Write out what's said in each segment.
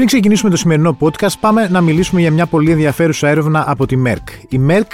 Πριν ξεκινήσουμε το σημερινό podcast, πάμε να μιλήσουμε για μια πολύ ενδιαφέρουσα έρευνα από τη Merck. Η Merck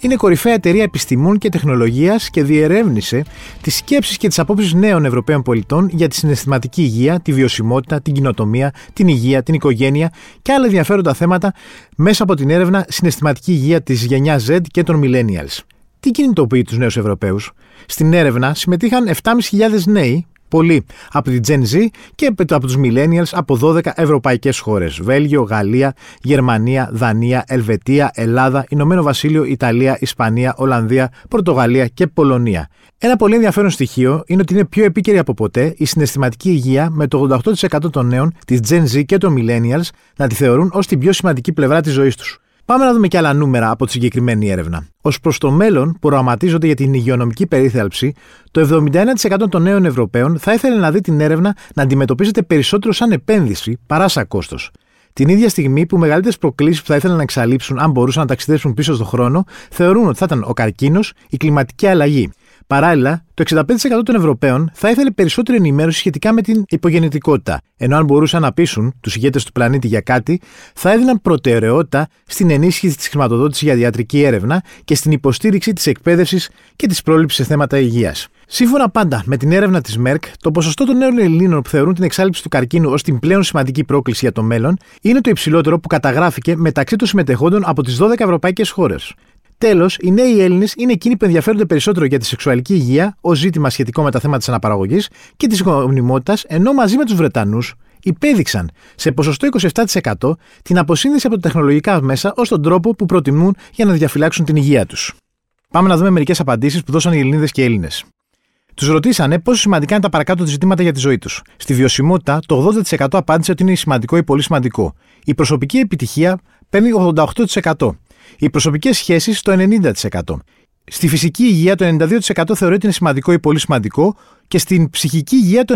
είναι κορυφαία εταιρεία επιστημών και τεχνολογίας και διερεύνησε τις σκέψεις και τις απόψεις νέων Ευρωπαίων πολιτών για τη συναισθηματική υγεία, τη βιωσιμότητα, την κοινοτομία, την υγεία, την οικογένεια και άλλα ενδιαφέροντα θέματα μέσα από την έρευνα Συναισθηματική υγεία της γενιάς Z και των Millennials. Τι κινητοποιεί τους νέους Ευρωπαίους; Στην έρευνα συμμετείχαν 7.500 νέοι πολλοί από την Gen Z και από τους Millennials από 12 ευρωπαϊκές χώρες. Βέλγιο, Γαλλία, Γερμανία, Δανία, Ελβετία, Ελλάδα, Ηνωμένο Βασίλειο, Ιταλία, Ισπανία, Ολλανδία, Πορτογαλία και Πολωνία. Ένα πολύ ενδιαφέρον στοιχείο είναι ότι είναι πιο επίκαιρη από ποτέ η συναισθηματική υγεία με το 88% των νέων της Gen Z και των Millennials να τη θεωρούν ως την πιο σημαντική πλευρά της ζωής τους. Πάμε να δούμε και άλλα νούμερα από τη συγκεκριμένη έρευνα. Ω προς το μέλλον, που προγραμματίζονται για την υγειονομική περίθαλψη, το 71% των νέων Ευρωπαίων θα ήθελε να δει την έρευνα να αντιμετωπίζεται περισσότερο σαν επένδυση παρά σαν κόστος. Την ίδια στιγμή που μεγαλύτερες προκλήσεις που θα ήθελαν να εξαλείψουν αν μπορούσαν να ταξιδέψουν πίσω στον χρόνο, θεωρούν ότι θα ήταν ο καρκίνος, η κλιματική αλλαγή. Παράλληλα, το 65% των Ευρωπαίων θα ήθελε περισσότερη ενημέρωση σχετικά με την υπογεννητικότητα, ενώ αν μπορούσαν να πείσουν τους ηγέτες του πλανήτη για κάτι, θα έδιναν προτεραιότητα στην ενίσχυση της χρηματοδότησης για ιατρική έρευνα και στην υποστήριξη της εκπαίδευσης και της πρόληψης σε θέματα υγείας. Σύμφωνα πάντα με την έρευνα της ΜΕΡΚ, το ποσοστό των νέων Ελλήνων που θεωρούν την εξάλληψη του καρκίνου ως την πλέον σημαντική πρόκληση για το μέλλον είναι το υψηλότερο που καταγράφηκε μεταξύ των συμμετεχόντων από τις 12 ευρωπαϊκές χώρες. Τέλος, οι νέοι Έλληνες είναι εκείνοι που ενδιαφέρονται περισσότερο για τη σεξουαλική υγεία ως ζήτημα σχετικό με τα θέματα της αναπαραγωγής και της γονιμότητας, ενώ μαζί με τους Βρετανούς υπέδειξαν σε ποσοστό 27% την αποσύνδεση από τα τεχνολογικά μέσα ως τον τρόπο που προτιμούν για να διαφυλάξουν την υγεία τους. Πάμε να δούμε μερικές απαντήσεις που δώσαν οι Ελληνίδες και Έλληνες. Τους ρωτήσανε πόσο σημαντικά είναι τα παρακάτω ζητήματα για τη ζωή τους. Στη βιωσιμότητα, το 80% απάντησε ότι είναι σημαντικό ή πολύ σημαντικό. Η προσωπική επιτυχία παίρνει 88%. Οι προσωπικές σχέσεις το 90%. Στη φυσική υγεία το 92% θεωρεί ότι είναι σημαντικό ή πολύ σημαντικό και στην ψυχική υγεία το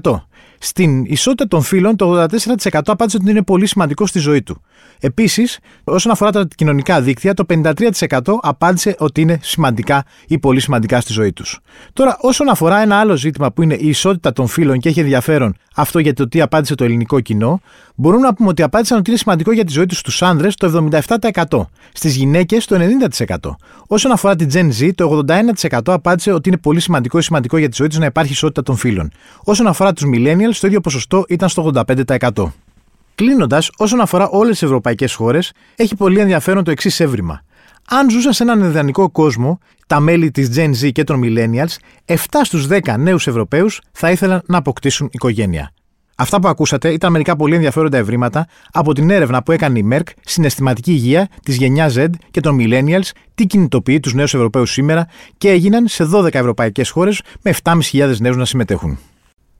93%. Στην ισότητα των φύλων, το 84% απάντησε ότι είναι πολύ σημαντικό στη ζωή του. Επίσης, όσον αφορά τα κοινωνικά δίκτυα, το 53% απάντησε ότι είναι σημαντικά ή πολύ σημαντικά στη ζωή τους. Τώρα, όσον αφορά ένα άλλο ζήτημα που είναι η ισότητα των φύλων και έχει ενδιαφέρον αυτό για το τι απάντησε το ελληνικό κοινό, μπορούμε να πούμε ότι απάντησαν ότι είναι σημαντικό για τη ζωή τους στου άνδρες το 77%. Στις γυναίκες το 90%. Όσον αφορά την Gen Z, το 81% απάντησε ότι είναι πολύ σημαντικό ή σημαντικό για τη ζωή τους να υπάρχει ισότητα των φύλων. Όσον αφορά τους millennials, το ίδιο ποσοστό ήταν στο 85%. Κλείνοντας, όσον αφορά όλες τις ευρωπαϊκές χώρες, έχει πολύ ενδιαφέρον το εξής έβριμα. Αν ζούσαν σε έναν ιδανικό κόσμο, τα μέλη της Gen Z και των Millennials, 7 στους 10 νέους Ευρωπαίους θα ήθελαν να αποκτήσουν οικογένεια. Αυτά που ακούσατε ήταν μερικά πολύ ενδιαφέροντα ευρήματα από την έρευνα που έκανε η Merck συναισθηματική υγεία της γενιάς Z και των Millennials, τι κινητοποιεί τους νέους Ευρωπαίους σήμερα και έγιναν σε 12 ευρωπαϊκές χώρες με 7.500 νέους να συμμετέχουν.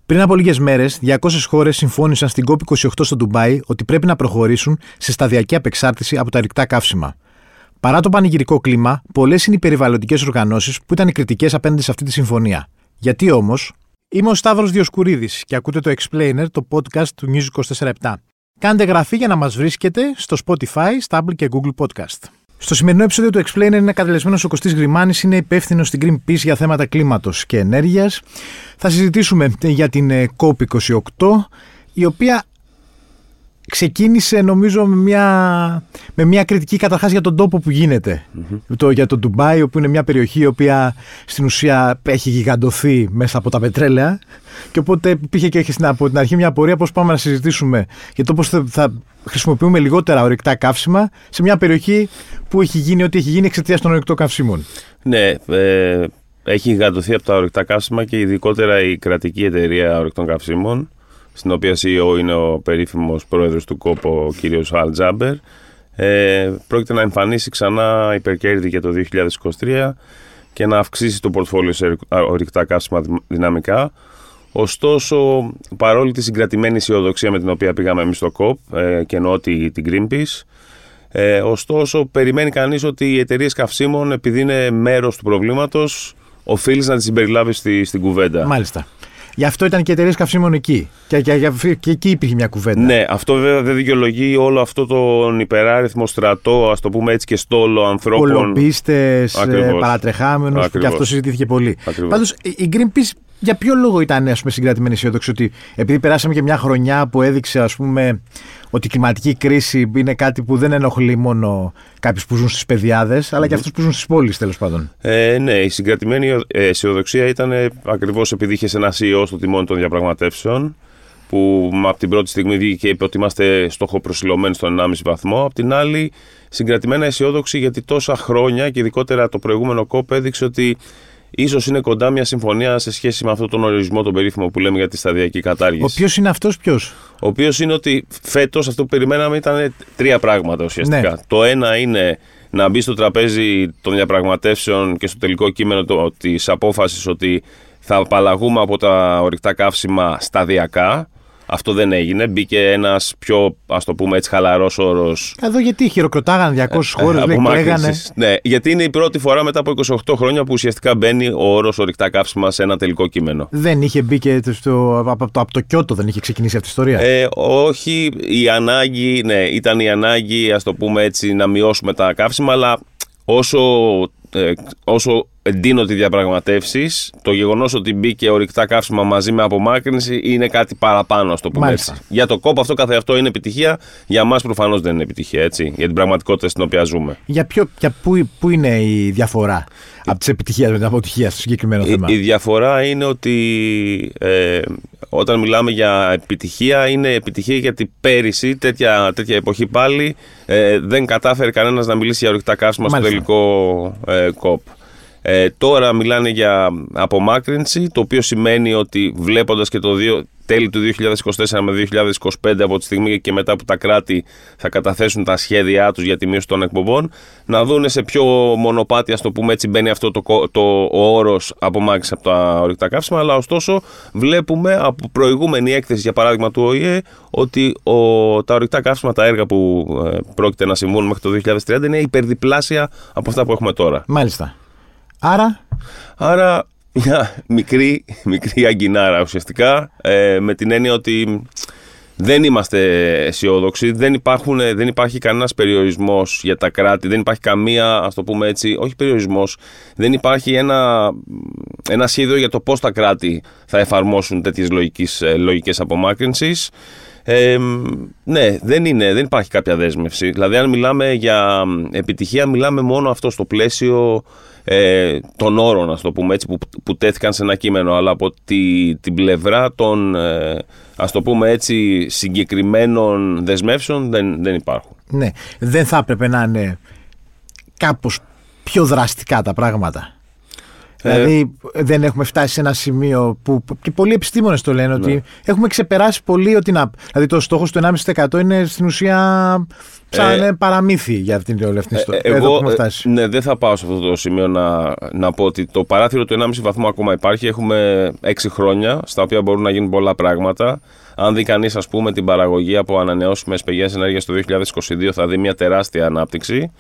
Πριν από λίγες μέρες, 200 χώρες συμφώνησαν στην COP28 στο Ντουμπάι ότι πρέπει να προχωρήσουν σε σταδιακή απεξάρτηση από τα ρηκτά καύσιμα. Παρά το πανηγυρικό κλίμα, πολλές είναι οι περιβαλλοντικές οργανώσεις που ήταν κριτικές απέναντι σε αυτή τη συμφωνία. Γιατί όμως, είμαι ο Σταύρος Διοσκουρίδης και ακούτε το Explainer, το podcast του News 24 Κάντε γραφή για να μας βρίσκετε στο Spotify, Stable και Google Podcast. Στο σημερινό επεισόδιο του Explainer είναι καλεσμένο ο Κωστής Γρημάνης, είναι υπεύθυνος στην Greenpeace για θέματα κλίματος και ενέργειας. Θα συζητήσουμε για την COP28, η οποία ξεκίνησε νομίζω με μια, με μια κριτική καταρχάς για τον τόπο που γινεται το, για το Ντουμπάι όπου είναι μια περιοχή η οποία στην ουσία έχει γιγαντωθεί μέσα από τα πετρέλαια. Και οπότε υπήρχε και έχει από την αρχή μια απορία πώς πάμε να συζητήσουμε για το πώς θα, θα χρησιμοποιούμε λιγότερα ορυκτά καύσιμα σε μια περιοχή που έχει γίνει ό,τι έχει γίνει εξαιτίας των ορυκτών καυσίμων. Ναι, ε, έχει γιγαντωθεί από τα ορυκτά καύσιμα και ειδικότερα η κρατική εταιρεία ορυκτών καυσίμων στην οποία CEO είναι ο περίφημος πρόεδρος του κόπο, ο κύριος Αλ Τζάμπερ, ε, πρόκειται να εμφανίσει ξανά υπερκέρδη για το 2023 και να αυξήσει το πορτφόλιο σε ορυκτά καύσιμα δυναμικά. Ωστόσο, παρόλη τη συγκρατημένη αισιοδοξία με την οποία πήγαμε εμείς στο ΚΟΠ ε, και εννοώ την Greenpeace, ε, ωστόσο περιμένει κανείς ότι οι εταιρείες καυσίμων επειδή είναι μέρος του προβλήματος οφείλεις να τις συμπεριλάβεις στη, στην κουβέντα. Μάλιστα. Γι' αυτό ήταν και οι εταιρείες καυσίμων εκεί. Και, και, και, και εκεί υπήρχε μια κουβέντα. Ναι, αυτό βέβαια δεν δικαιολογεί όλο αυτό τον υπεράριθμο στρατό, ας το πούμε έτσι και στόλο ανθρώπων. Κολοπίστες, παρατρεχάμενους, και αυτό συζητήθηκε πολύ. Πάντως η Greenpeace για ποιο λόγο ήταν ας πούμε, συγκρατημένη αισιόδοξη ότι επειδή περάσαμε και μια χρονιά που έδειξε ας πούμε, ότι η κλιματική κρίση είναι κάτι που δεν ενοχλεί μόνο κάποιους που ζουν στις πεδιάδες, αλλά και αυτούς που ζουν στις πόλεις τέλος πάντων. Ε, ναι, η συγκρατημένη ε, αισιοδοξία ήταν ακριβώς επειδή είχε ένα CEO στο τιμόνι των διαπραγματεύσεων που από την πρώτη στιγμή βγήκε και είπε ότι είμαστε στόχο προσιλωμένοι στον 1,5 βαθμό. Απ' την άλλη, συγκρατημένα αισιόδοξη γιατί τόσα χρόνια και ειδικότερα το προηγούμενο κόπο έδειξε ότι ίσως είναι κοντά μια συμφωνία σε σχέση με αυτόν τον ορισμό, τον περίφημο που λέμε για τη σταδιακή κατάργηση. Ο ποιος είναι αυτός, ποιος; Ο οποίος είναι ότι φέτος αυτό που περιμέναμε ήταν τρία πράγματα ουσιαστικά. Ναι. Το ένα είναι να μπει στο τραπέζι των διαπραγματεύσεων και στο τελικό κείμενο της απόφασης ότι θα απαλλαγούμε από τα ορυκτά καύσιμα σταδιακά. Αυτό δεν έγινε. Μπήκε ένας πιο, ας το πούμε έτσι, χαλαρός όρος. Εδώ γιατί χειροκροτάγανε 200 χώρε, λέγανε. Ναι, γιατί είναι η πρώτη φορά μετά από 28 χρόνια που ουσιαστικά μπαίνει ο όρος ορυκτά καύσιμα σε ένα τελικό κείμενο. Δεν είχε μπει και στο, από, το, από το Κιώτο, δεν είχε ξεκινήσει αυτή η ιστορία. Ε, όχι, η ανάγκη, ναι, ήταν η ανάγκη, ας το πούμε έτσι, να μειώσουμε τα καύσιμα, αλλά όσο ε, όσο εντείνονται οι διαπραγματεύσεις, το γεγονός ότι μπήκε ορυκτά καύσιμα μαζί με απομάκρυνση είναι κάτι παραπάνω, ας το πούμε έτσι. Για το κόπο αυτό καθεαυτό είναι επιτυχία. Για εμά προφανώς δεν είναι επιτυχία, έτσι. Για την πραγματικότητα στην οποία ζούμε. Για, ποιο, για πού, πού είναι η διαφορά από τις επιτυχίες με την αποτυχία στο συγκεκριμένο θέμα; Η, διαφορά είναι ότι ε, όταν μιλάμε για επιτυχία, είναι επιτυχία γιατί πέρυσι, τέτοια, τέτοια εποχή πάλι, ε, δεν κατάφερε κανένας να μιλήσει για ορυκτά καύσιμα στο τελικό ε, κόπ. Ε, τώρα μιλάνε για απομάκρυνση, το οποίο σημαίνει ότι βλέποντας και το δύο, τέλη του 2024 με 2025 από τη στιγμή και μετά που τα κράτη θα καταθέσουν τα σχέδιά τους για τη μείωση των εκπομπών να δούνε σε ποιο μονοπάτι, ας το πούμε έτσι, μπαίνει αυτό το, το, ο όρος απομάκρυνση από τα ορυκτά καύσιμα, αλλά ωστόσο βλέπουμε από προηγούμενη έκθεση, για παράδειγμα του ΟΗΕ, ότι ο, τα ορυκτά καύσιμα, τα έργα που ε, πρόκειται να συμβούν μέχρι το 2030 είναι υπερδιπλάσια από αυτά που έχουμε τώρα. Μάλιστα. Άρα; Άρα μια μικρή, μικρή αγκινάρα ουσιαστικά ε, με την έννοια ότι δεν είμαστε αισιόδοξοι, δεν, υπάρχουν, δεν υπάρχει κανένας περιορισμός για τα κράτη, δεν υπάρχει καμία, ας το πούμε έτσι, όχι περιορισμός, δεν υπάρχει ένα, ένα σχέδιο για το πώς τα κράτη θα εφαρμόσουν τέτοιες λογικές, ε, λογικές απομάκρυνσης. Ε, ναι, δεν, είναι, δεν υπάρχει κάποια δέσμευση. Δηλαδή, αν μιλάμε για επιτυχία, μιλάμε μόνο αυτό στο πλαίσιο ε, των όρων, ας το πούμε έτσι, που, που τέθηκαν σε ένα κείμενο, αλλά από τη, την πλευρά των, ε, ας το πούμε έτσι, συγκεκριμένων δεσμεύσεων δεν, δεν υπάρχουν. Ναι, δεν θα έπρεπε να είναι κάπως πιο δραστικά τα πράγματα. Ε, δηλαδή δεν έχουμε φτάσει σε ένα σημείο που και πολλοί επιστήμονες το λένε ότι ναι. έχουμε ξεπεράσει πολύ ότι να. Δηλαδή το στόχος του 1,5% είναι στην ουσία σαν ε, παραμύθι για αυτήν την όλη αυτή την ιστορία. Εγώ φτάσει. ναι, δεν θα πάω σε αυτό το σημείο να, να πω ότι το παράθυρο του 1,5 βαθμού ακόμα υπάρχει. Έχουμε 6 χρόνια στα οποία μπορούν να γίνουν πολλά πράγματα. Αν δει κανείς, ας πούμε, την παραγωγή από ανανεώσιμες πηγές ενέργειας το 2022, θα δει μια τεράστια ανάπτυξη.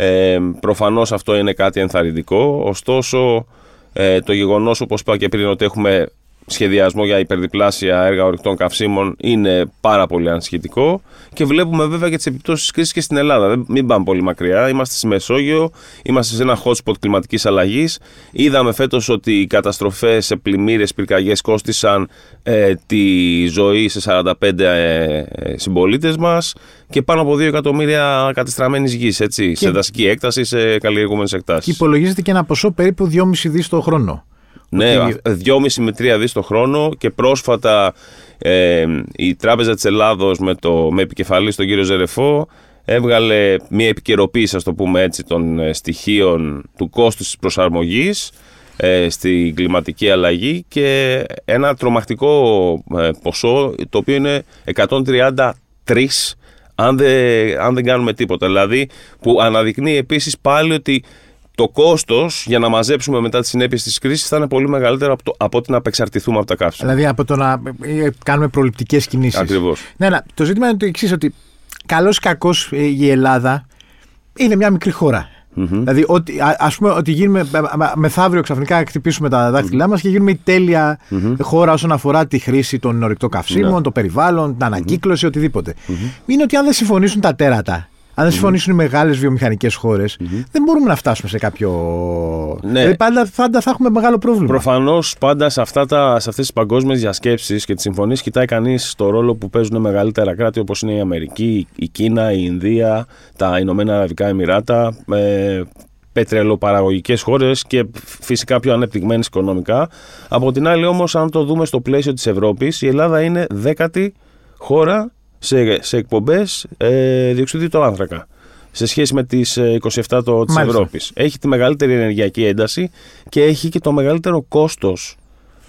Ε, Προφανώς αυτό είναι κάτι ενθαρρυντικό. Ωστόσο, ε, το γεγονός, όπως είπα και πριν, ότι έχουμε σχεδιασμό για υπερδιπλάσια έργα ορυκτών καυσίμων είναι πάρα πολύ ανησυχητικό. Και βλέπουμε βέβαια και τις επιπτώσεις της κρίσης και στην Ελλάδα. Δεν, μην πάμε πολύ μακριά. Είμαστε στη Μεσόγειο, είμαστε σε ένα hot spot κλιματικής αλλαγής. Είδαμε φέτος ότι οι καταστροφές σε πλημμύρες, πυρκαγιές κόστησαν ε, τη ζωή σε 45 ε, συμπολίτες μας και πάνω από 2 εκατομμύρια κατεστραμμένης γης, έτσι, σε δασική έκταση, σε καλλιεργούμενες εκτάσεις. Και υπολογίζεται και ένα ποσό περίπου 2,5 δις το χρόνο. Ναι, 2,5 με 3 δις το χρόνο και πρόσφατα ε, η Τράπεζα της Ελλάδος με, το, με επικεφαλής στον κύριο Ζερεφό έβγαλε μια επικαιροποίηση, ας το πούμε έτσι, των ε, στοιχείων του κόστους της προσαρμογής ε, στην κλιματική αλλαγή και ένα τρομακτικό ε, ποσό το οποίο είναι 133 αν δεν, αν δεν κάνουμε τίποτα. Δηλαδή που αναδεικνύει επίσης πάλι ότι το κόστος για να μαζέψουμε μετά τις συνέπειες της κρίσης θα είναι πολύ μεγαλύτερο από, το, από ότι να απεξαρτηθούμε από τα καύσιμα. Δηλαδή από το να ε, κάνουμε προληπτικές κινήσεις. Ακριβώς. Ναι, ναι, το ζήτημα είναι το εξής, ότι καλό ή κακό ε, η Ελλάδα είναι μια μικρή χώρα. Δηλαδή, ότι, α ας πούμε ότι γίνουμε μεθαύριο ξαφνικά χτυπήσουμε τα δάχτυλά mm-hmm. μας και γίνουμε η τελεια χώρα όσον αφορά τη χρήση των ορυκτών καυσίμων, ναι. το περιβάλλον, την ανακύκλωση, οτιδήποτε. Είναι ότι αν δεν συμφωνήσουν τα τέρατα αν δεν συμφωνήσουν οι μεγάλες βιομηχανικές χώρες, δεν μπορούμε να φτάσουμε σε κάποιο. Ναι. Δηλαδή πάντα, πάντα θα έχουμε μεγάλο πρόβλημα. Προφανώς πάντα σε, αυτά τα, σε αυτές τις παγκόσμιες διασκέψεις και τις συμφωνίες κοιτάει κανείς το ρόλο που παίζουν μεγαλύτερα κράτη όπως είναι η Αμερική, η Κίνα, η Ινδία, τα Ηνωμένα Αραβικά Εμμυράτα. Ε, πετρελοπαραγωγικές χώρες και φυσικά πιο ανεπτυγμένες οικονομικά. Από την άλλη, όμως, αν το δούμε στο πλαίσιο της Ευρώπης, η Ελλάδα είναι δέκατη χώρα σε, σε εκπομπές ε, διοξιδίου του άνθρακα σε σχέση με τις 27 το, της Ευρώπης. Έχει τη μεγαλύτερη ενεργειακή ένταση και έχει και το μεγαλύτερο κόστος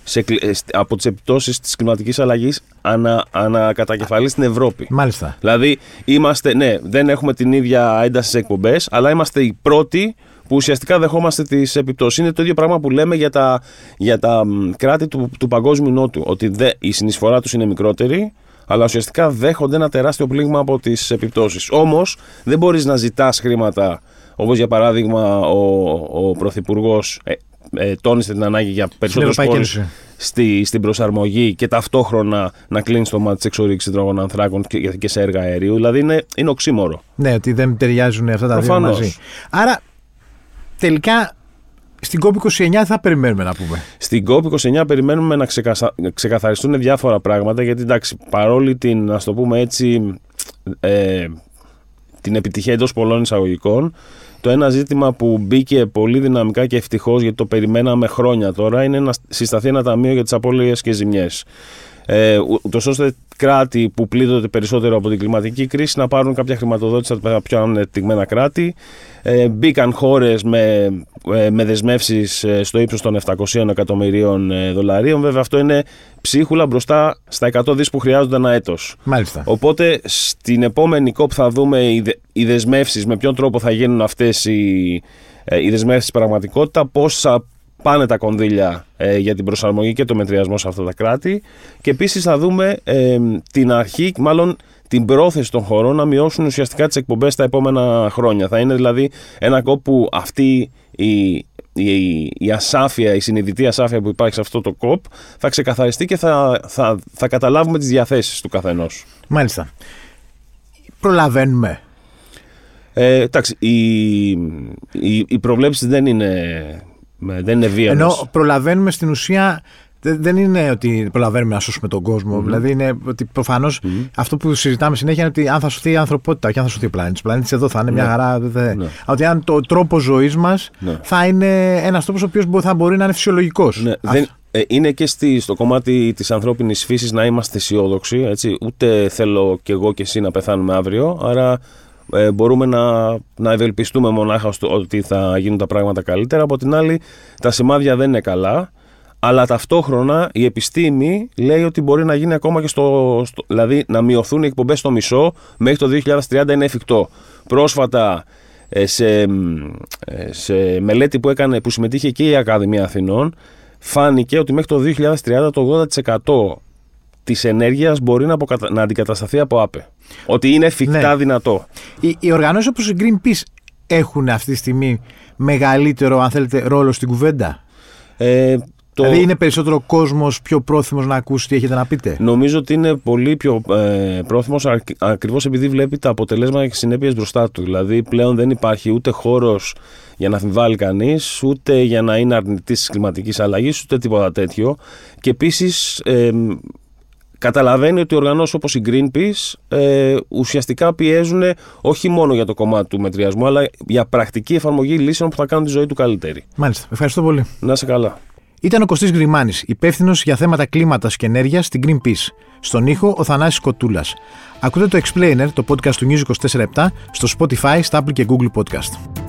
σε, ε, από τις επιπτώσεις της κλιματικής αλλαγής ανα, ανακατακεφαλής στην Ευρώπη. Μάλιστα. Δηλαδή, είμαστε, ναι, δεν έχουμε την ίδια ένταση σε εκπομπές, αλλά είμαστε οι πρώτοι που ουσιαστικά δεχόμαστε τις επιπτώσεις. Είναι το ίδιο πράγμα που λέμε για τα, για τα κράτη του, του Παγκόσμιου Νότου. Ότι δε, η συνεισφορά τους είναι μικρότερη, αλλά ουσιαστικά δέχονται ένα τεράστιο πλήγμα από τις επιπτώσεις. Όμως δεν μπορείς να ζητάς χρήματα, όπως για παράδειγμα ο, ο Πρωθυπουργός ε, ε, τόνισε την ανάγκη για περισσότερους πόρους στη, στην προσαρμογή και ταυτόχρονα να κλείνει το μάτι της εξορίξης υδρογων ανθράκων και, και σε έργα αερίου. Δηλαδή είναι, είναι οξύμορο. Ναι, ότι δεν ταιριάζουν αυτά τα δύο μαζί. Άρα τελικά στην COP29 θα περιμένουμε να πούμε. Στην COP29 περιμένουμε να ξεκαθαριστούν διάφορα πράγματα γιατί εντάξει, παρόλη την, ας το πούμε έτσι, ε, την επιτυχία εντός πολλών εισαγωγικών, το ένα ζήτημα που μπήκε πολύ δυναμικά και ευτυχώς γιατί το περιμέναμε χρόνια τώρα είναι να συσταθεί ένα ταμείο για τις απώλειες και ζημιές ε, ούτως ώστε κράτη που πλήττονται περισσότερο από την κλιματική κρίση να πάρουν κάποια χρηματοδότηση από τα πιο ανεπτυγμένα κράτη. Ε, μπήκαν χώρες με, ε, με δεσμεύσεις ε, στο ύψος των 700 εκατομμυρίων ε, δολαρίων. Βέβαια, αυτό είναι ψίχουλα μπροστά στα 100 δις που χρειάζονται ένα έτος. Μάλιστα. Οπότε στην επόμενη COP θα δούμε οι, οι δεσμεύσεις, με ποιον τρόπο θα γίνουν αυτές οι, οι δεσμεύσεις πραγματικότητα, πόσα πάνε τα κονδύλια ε, για την προσαρμογή και το μετριασμό σε αυτά τα κράτη και επίσης θα δούμε ε, την αρχή, μάλλον την πρόθεση των χωρών να μειώσουν ουσιαστικά τις εκπομπές τα επόμενα χρόνια. Θα είναι δηλαδή ένα κόπο που αυτή η, η, η ασάφεια, η συνειδητή ασάφεια που υπάρχει σε αυτό το κοπ θα ξεκαθαριστεί και θα, θα, θα καταλάβουμε τις διαθέσεις του καθενός. Μάλιστα. Προλαβαίνουμε. Ε, εντάξει, οι, οι, οι προβλέψεις δεν είναι δεν είναι βία. Ενώ προλαβαίνουμε στην ουσία. Δεν είναι ότι προλαβαίνουμε να σώσουμε τον κόσμο. Δηλαδή είναι ότι προφανώς αυτό που συζητάμε συνέχεια είναι ότι αν θα σωθεί η ανθρωπότητα, όχι αν θα σωθεί ο πλανήτης. Ο πλανήτης εδώ θα είναι μια ναι. χαρά. Δε... Ναι. Ότι αν το τρόπο ζωής μας ναι. θα είναι ένας τρόπος ο οποίος θα μπορεί να είναι φυσιολογικός. Ναι. Δεν, ε, είναι και στη, στο κομμάτι της ανθρώπινης φύσης να είμαστε αισιόδοξοι. Έτσι. Ούτε θέλω κι εγώ και εσύ να πεθάνουμε αύριο. Άρα ε, μπορούμε να, να ευελπιστούμε μονάχα στο, ότι θα γίνουν τα πράγματα καλύτερα. Από την άλλη, τα σημάδια δεν είναι καλά. Αλλά ταυτόχρονα η επιστήμη λέει ότι μπορεί να γίνει ακόμα και στο. στο δηλαδή να μειωθούν οι εκπομπές στο μισό μέχρι το 2030 είναι εφικτό. Πρόσφατα ε, σε, ε, σε μελέτη που, έκανε, που συμμετείχε και η Ακαδημία Αθηνών φάνηκε ότι μέχρι το 2030 το 80% της ενέργειας μπορεί να, να αντικατασταθεί από ΑΠΕ. Ότι είναι εφικτά ναι. δυνατό. Οι, οι οργανώσεις όπως η Greenpeace έχουν αυτή τη στιγμή μεγαλύτερο, αν θέλετε, ρόλο στην κουβέντα; Ε, το... Δηλαδή είναι περισσότερο κόσμος πιο πρόθυμος να ακούσει τι έχετε να πείτε; Νομίζω ότι είναι πολύ πιο ε, πρόθυμος ακριβώς επειδή βλέπει τα αποτελέσματα και συνέπειες μπροστά του. Δηλαδή πλέον δεν υπάρχει ούτε χώρος για να αμφιβάλλει κανείς, ούτε για να είναι αρνητής της κλιματικής αλλαγής, ούτε τίποτα τέτοιο. Και επίσης ε, καταλαβαίνει ότι οργανώσεις όπως η Greenpeace ε, ουσιαστικά πιέζουν όχι μόνο για το κομμάτι του μετριασμού, αλλά για πρακτική εφαρμογή λύσεων που θα κάνουν τη ζωή του καλύτερη. Μάλιστα. Ευχαριστώ πολύ. Να είσαι καλά. Ήταν ο Κωστής Γκριμάνης, υπεύθυνος για θέματα κλίματος και ενέργειας στην Greenpeace. Στον ήχο ο Θανάσης Κοτούλας. Ακούτε το Explainer, το podcast του News 24 στο Spotify, στα Apple και Google Podcast.